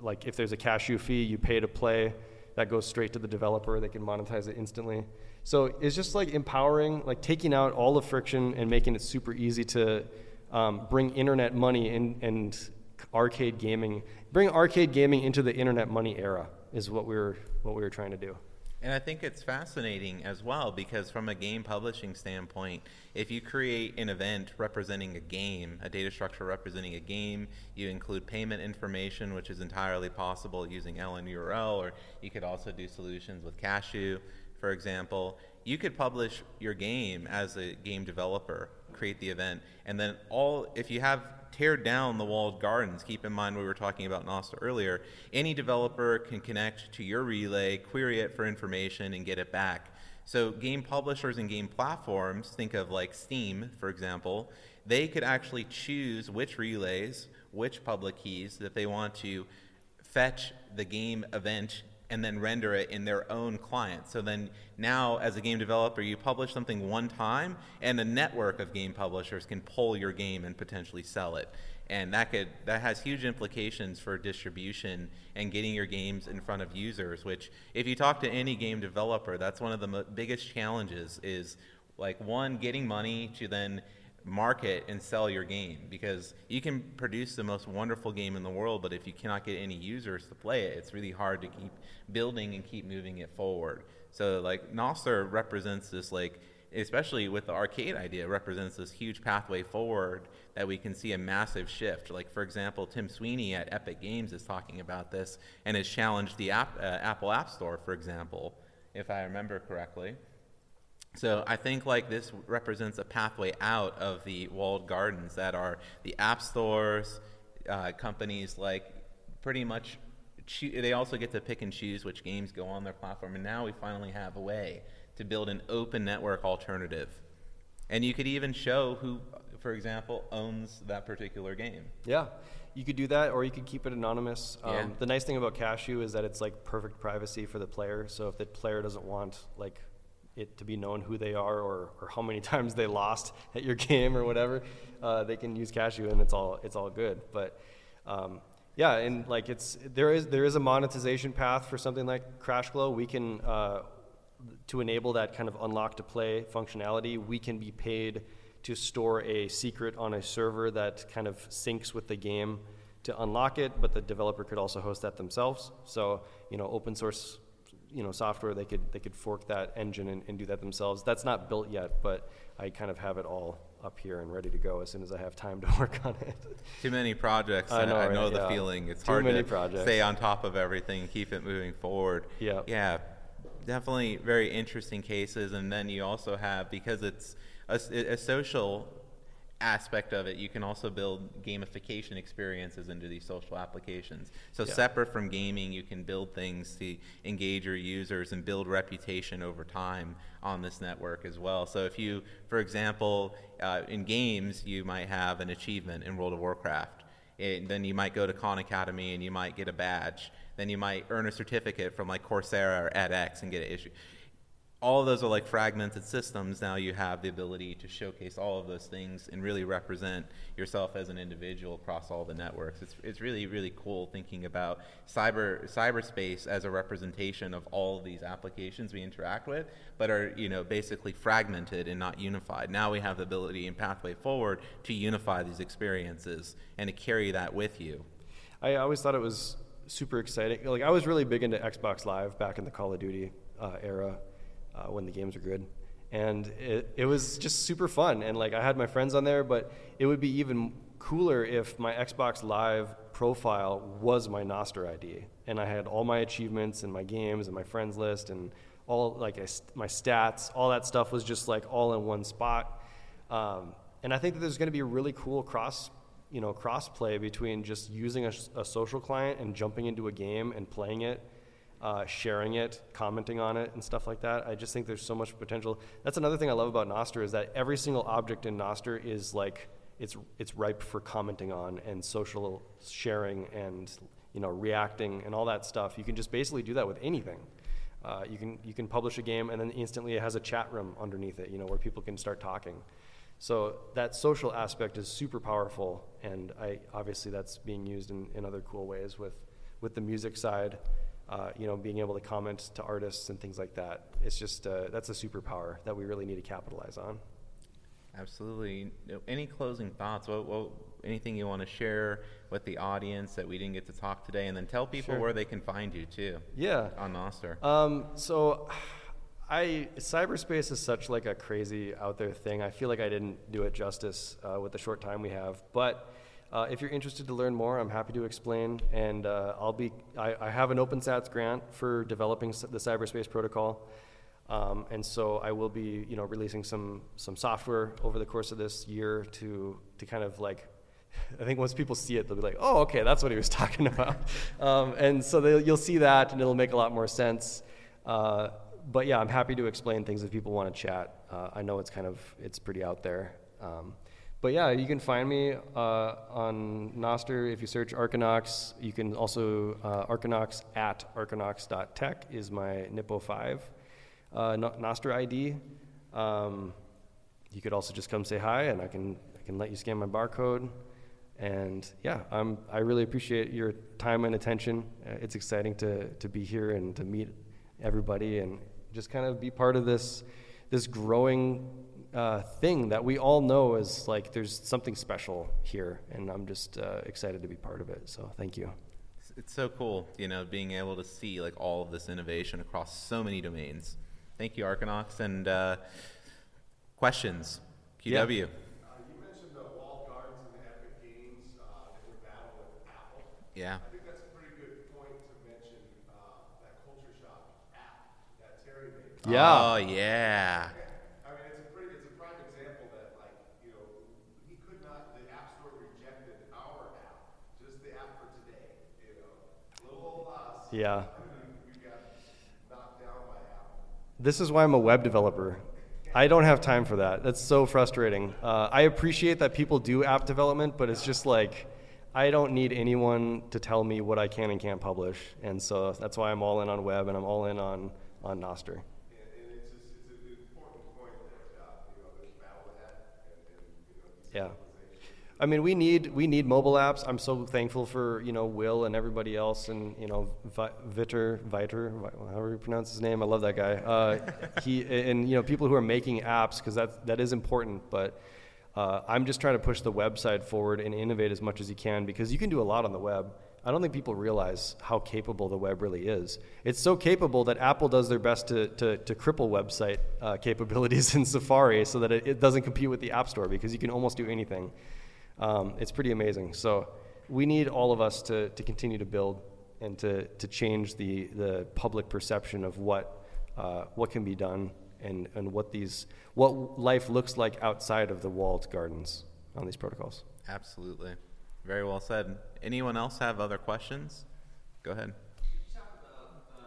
like if there's a Cashu fee, you pay to play. That goes straight to the developer. They can monetize it instantly. So it's just like empowering, like taking out all the friction and making it super easy to um, bring internet money in, and arcade gaming, bring arcade gaming into the internet money era is what we were what we were trying to do. And I think it's fascinating as well because, from a game publishing standpoint, if you create an event representing a game, a data structure representing a game, you include payment information, which is entirely possible using LNURL, or you could also do solutions with Cashu, for example. You could publish your game as a game developer, create the event, and then all, if you have tear down the walled gardens. Keep in mind we were talking about Nostr earlier. Any developer can connect to your relay, query it for information, and get it back. So game publishers and game platforms, think of like Steam, for example, they could actually choose which relays, which public keys that they want to fetch the game event and then render it in their own client. So then now as a game developer, you publish something one time and a network of game publishers can pull your game and potentially sell it. And that could that has huge implications for distribution and getting your games in front of users, which if you talk to any game developer, that's one of the mo- biggest challenges is like one getting money to then market and sell your game because you can produce the most wonderful game in the world, but if you cannot get any users to play it, it's really hard to keep building and keep moving it forward. So like Nostr represents this like especially with the arcade idea represents this huge pathway forward that we can see a massive shift like for example tim sweeney at epic games is talking about this and has challenged the app, uh, apple app store for example if i remember correctly so I think like this represents a pathway out of the walled gardens that are the app stores, uh, companies like pretty much. Choo- they also get to pick and choose which games go on their platform, and now we finally have a way to build an open network alternative. And you could even show who, for example, owns that particular game. Yeah, you could do that, or you could keep it anonymous. Um, Yeah. The nice thing about Cashu is that it's like perfect privacy for the player. So if the player doesn't want like it to be known who they are or, or how many <laughs> times they lost at your game or whatever, uh, they can use Cashu and it's all it's all good. But um, yeah, and like it's there is there is a monetization path for something like CrashGlow. We can uh, to enable that kind of unlock to play functionality, we can be paid to store a secret on a server that kind of syncs with the game to unlock it, but the developer could also host that themselves. So, you know, open source, you know, software, they could they could fork that engine and, and do that themselves. That's not built yet, but I kind of have it all up here and ready to go as soon as I have time to <laughs> work on it. Too many projects. I know, I right? know the Yeah. feeling. It's Too hard many to projects. stay on top of everything, keep it moving forward. Yeah. Yeah, definitely very interesting cases. And then you also have because it's a, a social aspect of it, you can also build gamification experiences into these social applications. So Yeah. separate from gaming, you can build things to engage your users and build reputation over time on this network as well. So if you, for example, uh, in games, you might have an achievement in World of Warcraft. It, then you might go to Khan Academy and you might get a badge. Then you might earn a certificate from like Coursera or edX and get an issue all of those are like fragmented systems. Now you have the ability to showcase all of those things and really represent yourself as an individual across all the networks. It's, it's really, really cool thinking about cyber cyberspace as a representation of all of these applications we interact with, but are you know basically fragmented and not unified. Now we have the ability and pathway forward to unify these experiences and to carry that with you. I always thought it was super exciting. Like I was really big into Xbox Live back in the Call of Duty uh, era uh, when the games were good, and it, it was just super fun. And like I had my friends on there, but it would be even cooler if my Xbox Live profile was my Nostr ID, and I had all my achievements and my games and my friends list and all like I, my stats, all that stuff was just like all in one spot. Um, and I think that there's going to be a really cool cross you know cross play between just using a, a, social client and jumping into a game and playing it uh, sharing it commenting on it and stuff like that. I just think there's so much potential. That's another thing i love about nostr is that every single object in nostr is like it's it's ripe for commenting on and social sharing and you know reacting and all that stuff. You can just basically do that with anything. Uh, you can you can publish a game and then instantly it has a chat room underneath it you know where people can start talking. So that social aspect is super powerful, and I obviously that's being used in, in other cool ways with with the music side. Uh, you know, being able to comment to artists and things like that. It's just uh, that's a superpower that we really need to capitalize on. Absolutely. Any closing thoughts? What, what, anything you want to share with the audience that we didn't get to talk today, and then tell people Sure. where they can find you too Yeah. on Nostr. Um, so, <sighs> I cyberspace is such like a crazy out there thing. I feel like I didn't do it justice uh, with the short time we have. But uh, if you're interested to learn more, I'm happy to explain. And uh, I'll be I, I have an OpenSats grant for developing the cyberspace protocol. Um, and so I will be, you know, releasing some some software over the course of this year to to kind of like <laughs> I think once people see it, they'll be like, "Oh, okay, that's what he was <laughs> talking about," um, and so you'll see that, and it'll make a lot more sense. Uh, but yeah, I'm happy to explain things if people want to chat. Uh, I know it's kind of it's pretty out there, um, but yeah, you can find me uh, on Nostr if you search Arkinox. You can also uh, Arkinox at arcanox.tech is my NIP05 uh, Nostr ID. Um, you could also just come say hi, and I can I can let you scan my barcode. And yeah, I'm I really appreciate your time and attention. Uh, it's exciting to to be here and to meet everybody and just kind of be part of this this growing uh, thing that we all know is like there's something special here, and I'm just uh, excited to be part of it. So thank you. It's- so cool, you know, being able to see like all of this innovation across so many domains. Thank you, Arkinox. And uh, questions? QW. You mentioned the walled gardens and the Epic Games, and your battle with Apple. Yeah. I think that's a pretty good point to mention uh, that Culture Shock app that Terry made. Yeah. Oh yeah. I mean, it's a pretty, it's a prime example that, like, you know, he could not, the App Store rejected our app, just the app for today, you know. Little old us. Yeah. This is why I'm a web developer. I don't have time for that. That's so frustrating. Uh, I appreciate that people do app development, but it's just like I don't need anyone to tell me what I can and can't publish, and so that's why I'm all in on web and I'm all in on on Nostr. Yeah. I mean, we need we need mobile apps. I'm so thankful for you know Will and everybody else, and you know Vi- Viter, Vi- however you pronounce his name. I love that guy. Uh, he and you know people who are making apps because that that is important. But uh, I'm just trying to push the website forward and innovate as much as you can because you can do a lot on the web. I don't think people realize how capable the web really is. It's so capable that Apple does their best to, to, to cripple website uh, capabilities <laughs> in Safari so that it, it doesn't compete with the App Store because you can almost do anything. Um, it's pretty amazing. So we need all of us to, to continue to build and to, to change the, the public perception of what, uh, what can be done and, and what, these, what life looks like outside of the walled gardens on these protocols. Absolutely. Very well said. Anyone else have other questions? Go ahead. Could you talk about uh,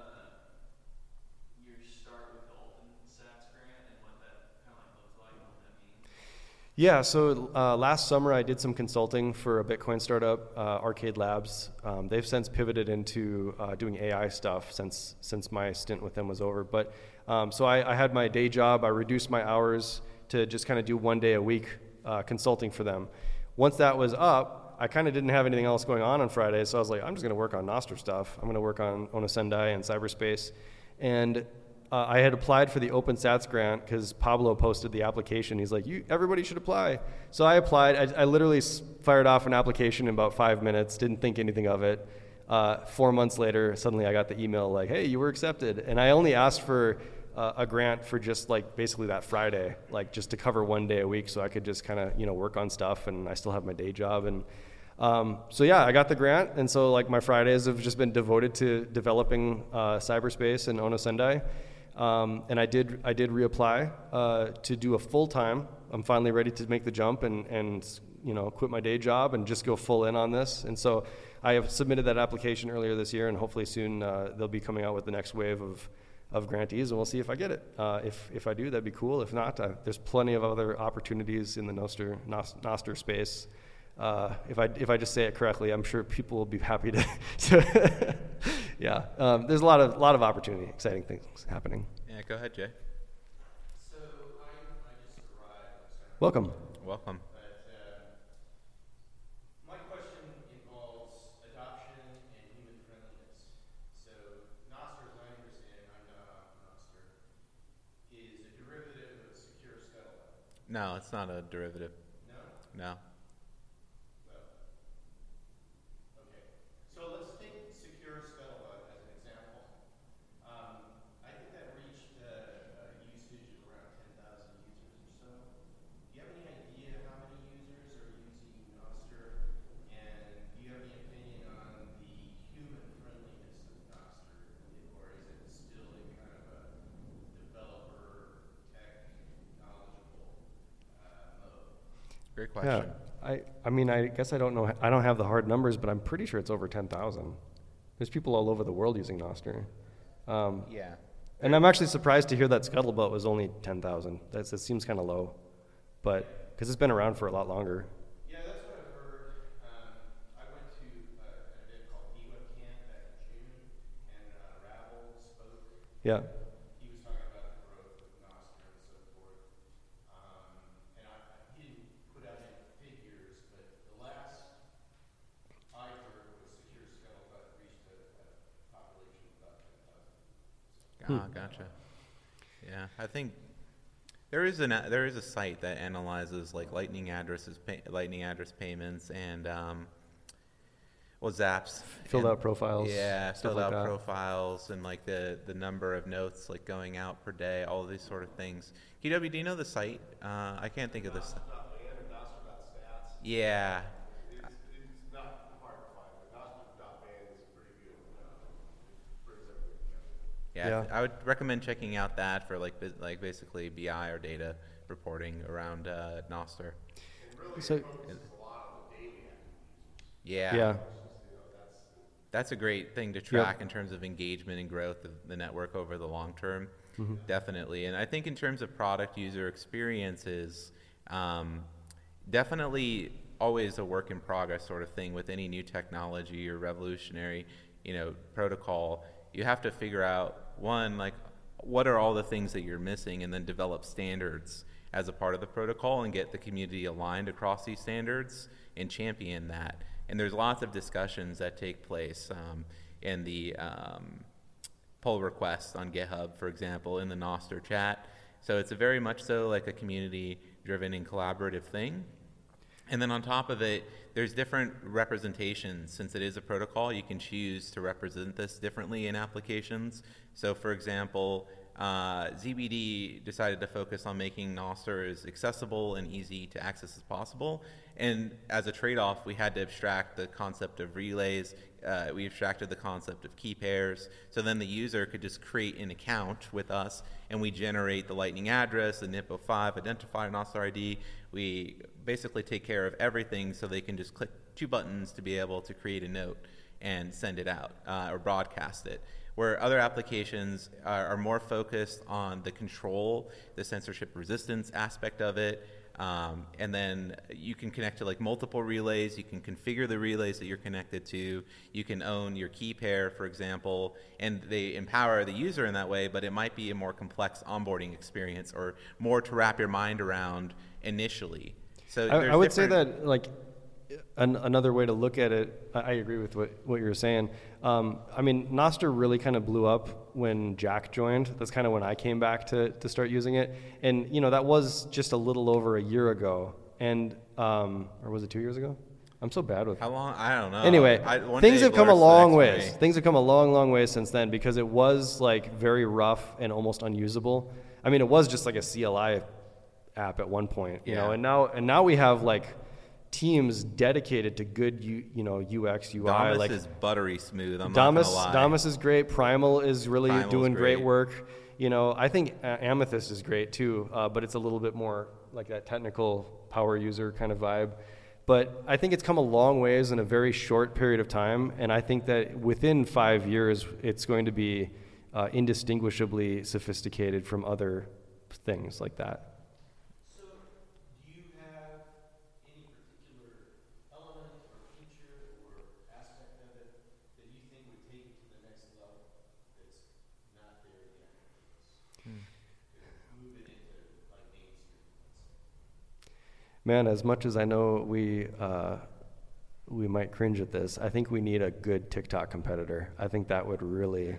your start with the OpenSats grant and what that kind of like looks like and what that means? Yeah, so uh, last summer I did some consulting for a Bitcoin startup, uh, Arcade Labs. Um, they've since pivoted into uh, doing AI stuff since since my stint with them was over. But um, so I, I had my day job. I reduced my hours to just kind of do one day a week uh, consulting for them. Once that was up, I kind of didn't have anything else going on on Friday, so I was like, I'm just going to work on Nostr stuff. I'm going to work on Onosendai and cyberspace, and uh, I had applied for the OpenSats grant because Pablo posted the application. He's like, "You, everybody should apply." So I applied. I, I literally fired off an application in about five minutes. Didn't think anything of it. Uh, four months later, suddenly I got the email like, "Hey, you were accepted." And I only asked for uh, a grant for just like basically that Friday, like just to cover one day a week, so I could just kind of you know work on stuff, and I still have my day job and. Um, so yeah, I got the grant, and so like my Fridays have just been devoted to developing uh, cyberspace and Onosendai. Um, and I did I did reapply uh, to do a full time. I'm finally ready to make the jump and and you know quit my day job and just go full in on this. And so I have submitted that application earlier this year, and hopefully soon uh, they'll be coming out with the next wave of of grantees, and we'll see if I get it. Uh, if if I do, that'd be cool. If not, there's plenty of other opportunities in the Nostr Nos- Nostr space. Uh, if I if I just say it correctly, I'm sure people will be happy to. <laughs> to <laughs> yeah, um, there's a lot of lot of opportunity, exciting things happening. Yeah, go ahead, Jay. Welcome. Welcome. My question involves adoption and human friendliness. So I, I just arrived, so, Welcome. Welcome. No, it's not a derivative. No. and human friendliness. So Nostr, as I understand, I'm not on Nostr, is a derivative of secure scuttlebutt. No, it's not a derivative. No. Okay, so let's take secure scuttlebutt as an example. Um, I think that reached uh, a usage of around 10,000 users or so. Do you have any idea how many users are using Nostr? And do you have any opinion on the human friendliness of Nostr? Or is it still in kind of a developer, tech, knowledgeable uh, mode? Great Yeah. I, I mean, I guess I don't know, I don't have the hard numbers, but I'm pretty sure it's over 10,000. There's people all over the world using Nostr. Um, Yeah. and I'm actually surprised to hear that Scuttlebutt was only 10,000. That seems kind of low, but, because it's been around for a lot longer. Yeah, that's what I've heard. Um, I went to uh, an event called DWeb Camp back in June, and uh, Rabble spoke. Yeah. He was talking about the growth of Nostr and so forth. Um, and I, I, he didn't put out any figures, but the last I heard was Secure Scuttlebutt reached a, a population of about 10,000. Ah, gotcha. Yeah, I think there is an there is a site that analyzes like lightning addresses, pay, lightning address payments, and um, well, zaps. Filled and- out profiles, Yeah, stuff filled like out that. profiles and like the the number of notes like going out per day, all these sort of things. KW, do you know the site? Uh, I can't think of this. Yeah, It's, it's not hard to find, but Nostr.band is a pretty good, uh, it brings everything together. Yeah, Yeah. I would recommend checking out that for like like basically BI or data reporting around uh, Nostr. So, Yeah. yeah. That's a great thing to track in terms of engagement and growth of the network over the long term. Definitely. And I think in terms of product user experiences, um, definitely always a work in progress sort of thing with any new technology or revolutionary, you know, protocol. You have to figure out one, like, what are all the things that you're missing, and then develop standards as a part of the protocol and get the community aligned across these standards and champion that. And there's lots of discussions that take place um, in the um, pull requests on GitHub, for example, in the Nostr chat. So it's very much so like a community driven and collaborative thing. And then on top of it, there's different representations. Since it is a protocol, you can choose to represent this differently in applications. So, for example, uh, ZBD decided to focus on making Nostr as accessible and easy to access as possible. And as a trade off, we had to abstract the concept of relays. Uh, we abstracted the concept of key pairs. So then the user could just create an account with us, and we generate the Lightning address, the NIP05 identifier, Nostr ID. We basically take care of everything so they can just click two buttons to be able to create a note and send it out uh, or broadcast it. Where other applications are, are more focused on the control, the censorship resistance aspect of it, um, and then you can connect to like multiple relays. You can configure the relays that you're connected to. You can own your key pair, for example, and they empower the user in that way. But it might be a more complex onboarding experience or more to wrap your mind around initially. So I, I would say that like an, another way to look at it. I, I agree with what, what you were saying. Um, I mean, Nostr really kind of blew up when Jack joined. That's kind of when I came back to to start using it, and you know that was just a little over a year ago, and um, or was it two years ago? I'm so bad with How long? I don't know. anyway, I, things have come a long ways. way. Things have come a long, long way since then because it was like very rough and almost unusable. I mean, it was just like a CLI app at one point, you know, and now and now we have like teams dedicated to good, U, you know, UX, UI. Damus like is buttery smooth. I'm Damus, not gonna lie. Damus is great. Primal is really Primal's doing great. great. work. You know, I think uh, Amethyst is great too, uh, but it's a little bit more like that technical power user kind of vibe. But I think it's come a long ways in a very short period of time, and I think that within five years, it's going to be uh, indistinguishably sophisticated from other things like that. So, do you have any particular element or feature or aspect of it that you think would take it to the next level that's not there yet? To move it into like mainstream, let's say. Man, as much as I know we uh, we might cringe at this, I think we need a good TikTok competitor. I think that would really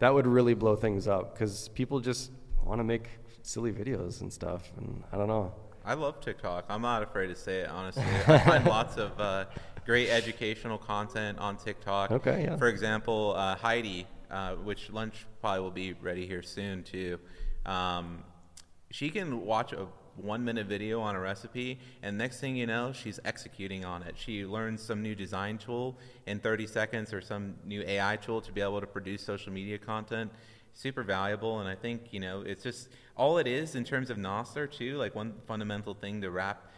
that would really blow things up because people just want to make silly videos and stuff, and I don't know. I love TikTok. I'm not afraid to say it, honestly. <laughs> I find lots of uh, great educational content on TikTok. Okay, yeah. For example, uh, Heidi, uh, which lunch probably will be ready here soon too. Um, she can watch a one minute video on a recipe, and next thing you know, she's executing on it. She learns some new design tool in 30 seconds or some new AI tool to be able to produce social media content. Super valuable, and I think you know it's just all it is in terms of Nostr too. Like one fundamental thing to wrap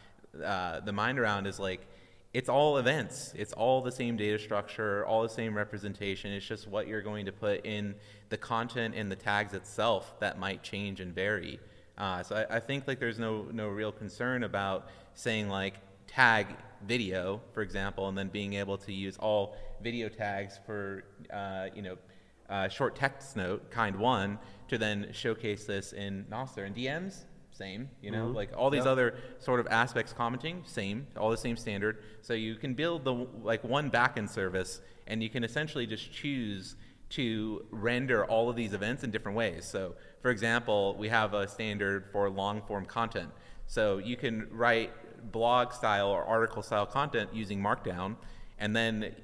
uh, the mind around is like it's all events. It's all the same data structure, all the same representation. It's just what you're going to put in the content and the tags itself that might change and vary. Uh, so I, I, think like there's no no real concern about saying like tag video, for example, and then being able to use all video tags for uh, you know uh, short text note kind one to then showcase this in Nostr and DMs. Same, you know, mm-hmm. like all these other sort of aspects commenting, same, all the same standard. So you can build the like one backend service, and you can essentially just choose to render all of these events in different ways. So, for example, we have a standard for long form content. So you can write blog style or article style content using Markdown, and then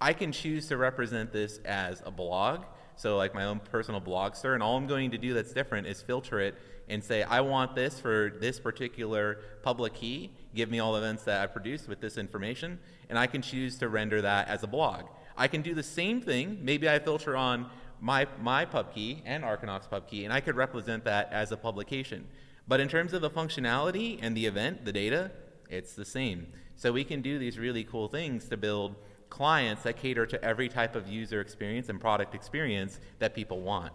I can choose to represent this as a blog. So, like my own personal blogster, and all I'm going to do that's different is filter it and say, I want this for this particular public key. Give me all the events that I produced with this information, and I can choose to render that as a blog. I can do the same thing. Maybe I filter on my, my pub key and Arkinox pub key, and I could represent that as a publication. But in terms of the functionality and the event, the data, it's the same. So we can do these really cool things to build clients that cater to every type of user experience and product experience that people want.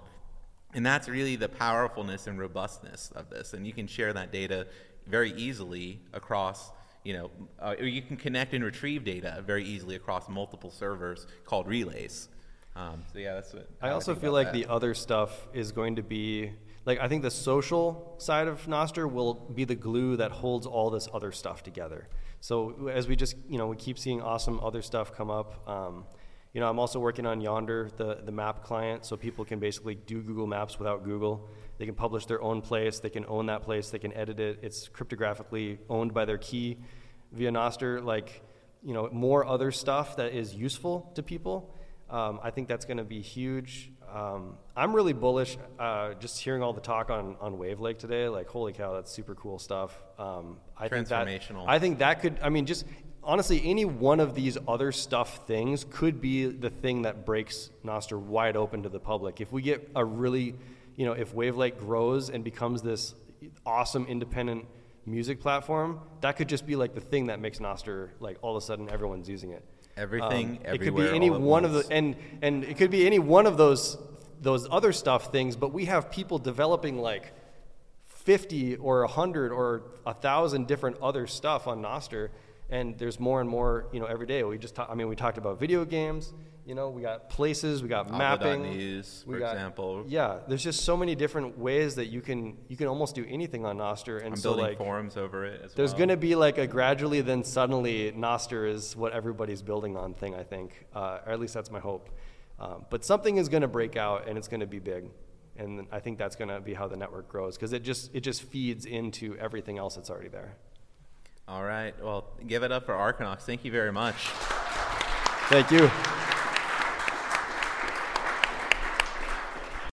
And that's really the powerfulness and robustness of this. And you can share that data very easily across you know, uh, or you can connect and retrieve data very easily across multiple servers called relays. Um, so yeah, that's what. I, I also feel like that. the other stuff is going to be like I think the social side of Nostr will be the glue that holds all this other stuff together. So as we just you know we keep seeing awesome other stuff come up. Um, you know, I'm also working on Yonder, the, the map client, so people can basically do Google Maps without Google. They can publish their own place, they can own that place, they can edit it. It's cryptographically owned by their key via Nostr. Like, you know, more other stuff that is useful to people. Um, I think that's going to be huge. Um, I'm really bullish. Uh, just hearing all the talk on on Wavlake today, like holy cow, that's super cool stuff. Um, I Transformational. Think that, I think that could. I mean, just honestly, any one of these other stuff things could be the thing that breaks Nostr wide open to the public. If we get a really, you know, if Wavlake grows and becomes this awesome independent music platform, that could just be like the thing that makes Nostr like all of a sudden everyone's using it. Everything, um, it could be any one of the and and it could be any one of those those other stuff things, but we have people developing like 50 or 100 or a 1,000 different other stuff on Nostr and there's more and more you know every day. We just talk, i mean we talked about video games you know we got places we got mapping news for got, example yeah there's just so many different ways that you can you can almost do anything on Nostr and I'm so building like forums over it as there's well. going to be like a gradually then suddenly Nostr is what everybody's building on thing i think uh, or at least that's my hope um, but something is going to break out and it's going to be big and i think that's going to be how the network grows because it just it just feeds into everything else that's already there all right. Well, give it up for Arkinox. Thank you very much. Thank you.